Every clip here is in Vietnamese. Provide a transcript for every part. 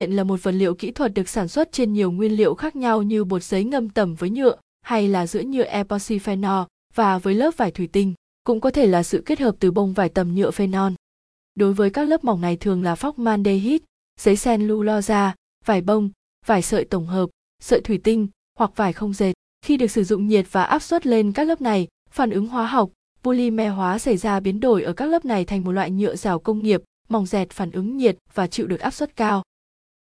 điện là một vật liệu kỹ thuật được sản xuất trên nhiều nguyên liệu khác nhau như bột giấy ngâm tẩm với nhựa hay là giữa nhựa epoxy phenol và với lớp vải thủy tinh, cũng có thể là sự kết hợp từ bông vải tầm nhựa phenol. Đối với các lớp mỏng này thường là phóc mandehit, giấy cellulose, vải bông, vải sợi tổng hợp, sợi thủy tinh hoặc vải không dệt. Khi được sử dụng nhiệt và áp suất lên các lớp này, phản ứng hóa học, polymer hóa xảy ra biến đổi ở các lớp này thành một loại nhựa rào công nghiệp, mỏng dẹt phản ứng nhiệt và chịu được áp suất cao.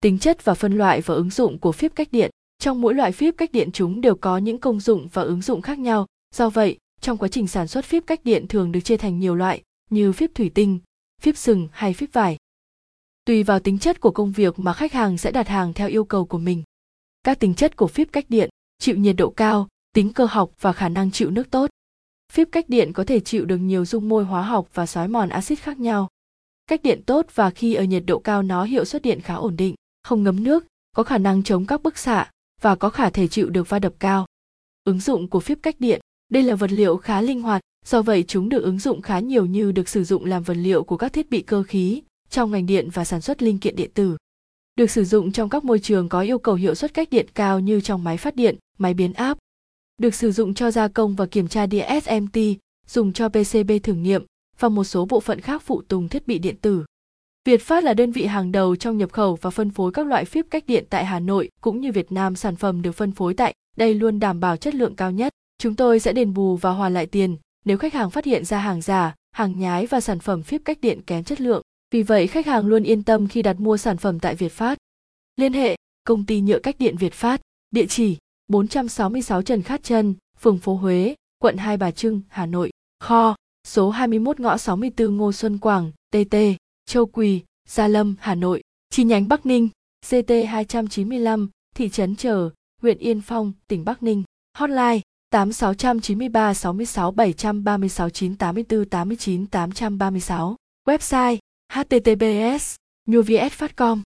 Tính chất và phân loại và ứng dụng của phíp cách điện Trong mỗi loại phíp cách điện chúng đều có những công dụng và ứng dụng khác nhau, do vậy, trong quá trình sản xuất phíp cách điện thường được chia thành nhiều loại, như phíp thủy tinh, phíp sừng hay phíp vải. Tùy vào tính chất của công việc mà khách hàng sẽ đặt hàng theo yêu cầu của mình. Các tính chất của phíp cách điện, chịu nhiệt độ cao, tính cơ học và khả năng chịu nước tốt. Phíp cách điện có thể chịu được nhiều dung môi hóa học và xói mòn axit khác nhau. Cách điện tốt và khi ở nhiệt độ cao nó hiệu suất điện khá ổn định, không ngấm nước, có khả năng chống các bức xạ và có khả thể chịu được va đập cao. Ứng dụng của phíp cách điện, đây là vật liệu khá linh hoạt, do vậy chúng được ứng dụng khá nhiều như được sử dụng làm vật liệu của các thiết bị cơ khí, trong ngành điện và sản xuất linh kiện điện tử. Được sử dụng trong các môi trường có yêu cầu hiệu suất cách điện cao như trong máy phát điện, máy biến áp. Được sử dụng cho gia công và kiểm tra đĩa SMT, dùng cho PCB thử nghiệm và một số bộ phận khác phụ tùng thiết bị điện tử. Việt Phát là đơn vị hàng đầu trong nhập khẩu và phân phối các loại phíp cách điện tại Hà Nội cũng như Việt Nam sản phẩm được phân phối tại đây luôn đảm bảo chất lượng cao nhất. Chúng tôi sẽ đền bù và hoàn lại tiền nếu khách hàng phát hiện ra hàng giả, hàng nhái và sản phẩm phíp cách điện kém chất lượng. Vì vậy khách hàng luôn yên tâm khi đặt mua sản phẩm tại Việt Phát. Liên hệ công ty nhựa cách điện Việt Phát, địa chỉ 466 Trần Khát Trân, phường phố Huế, quận Hai Bà Trưng, Hà Nội. Kho số 21 ngõ 64 Ngô Xuân Quảng, TT, Châu Quỳ, Gia Lâm, Hà Nội. Chi nhánh Bắc Ninh, CT 295, thị trấn Trở, huyện Yên Phong, tỉnh Bắc Ninh. Hotline 8693 66 736 984 89 836. Website https nhuvs.com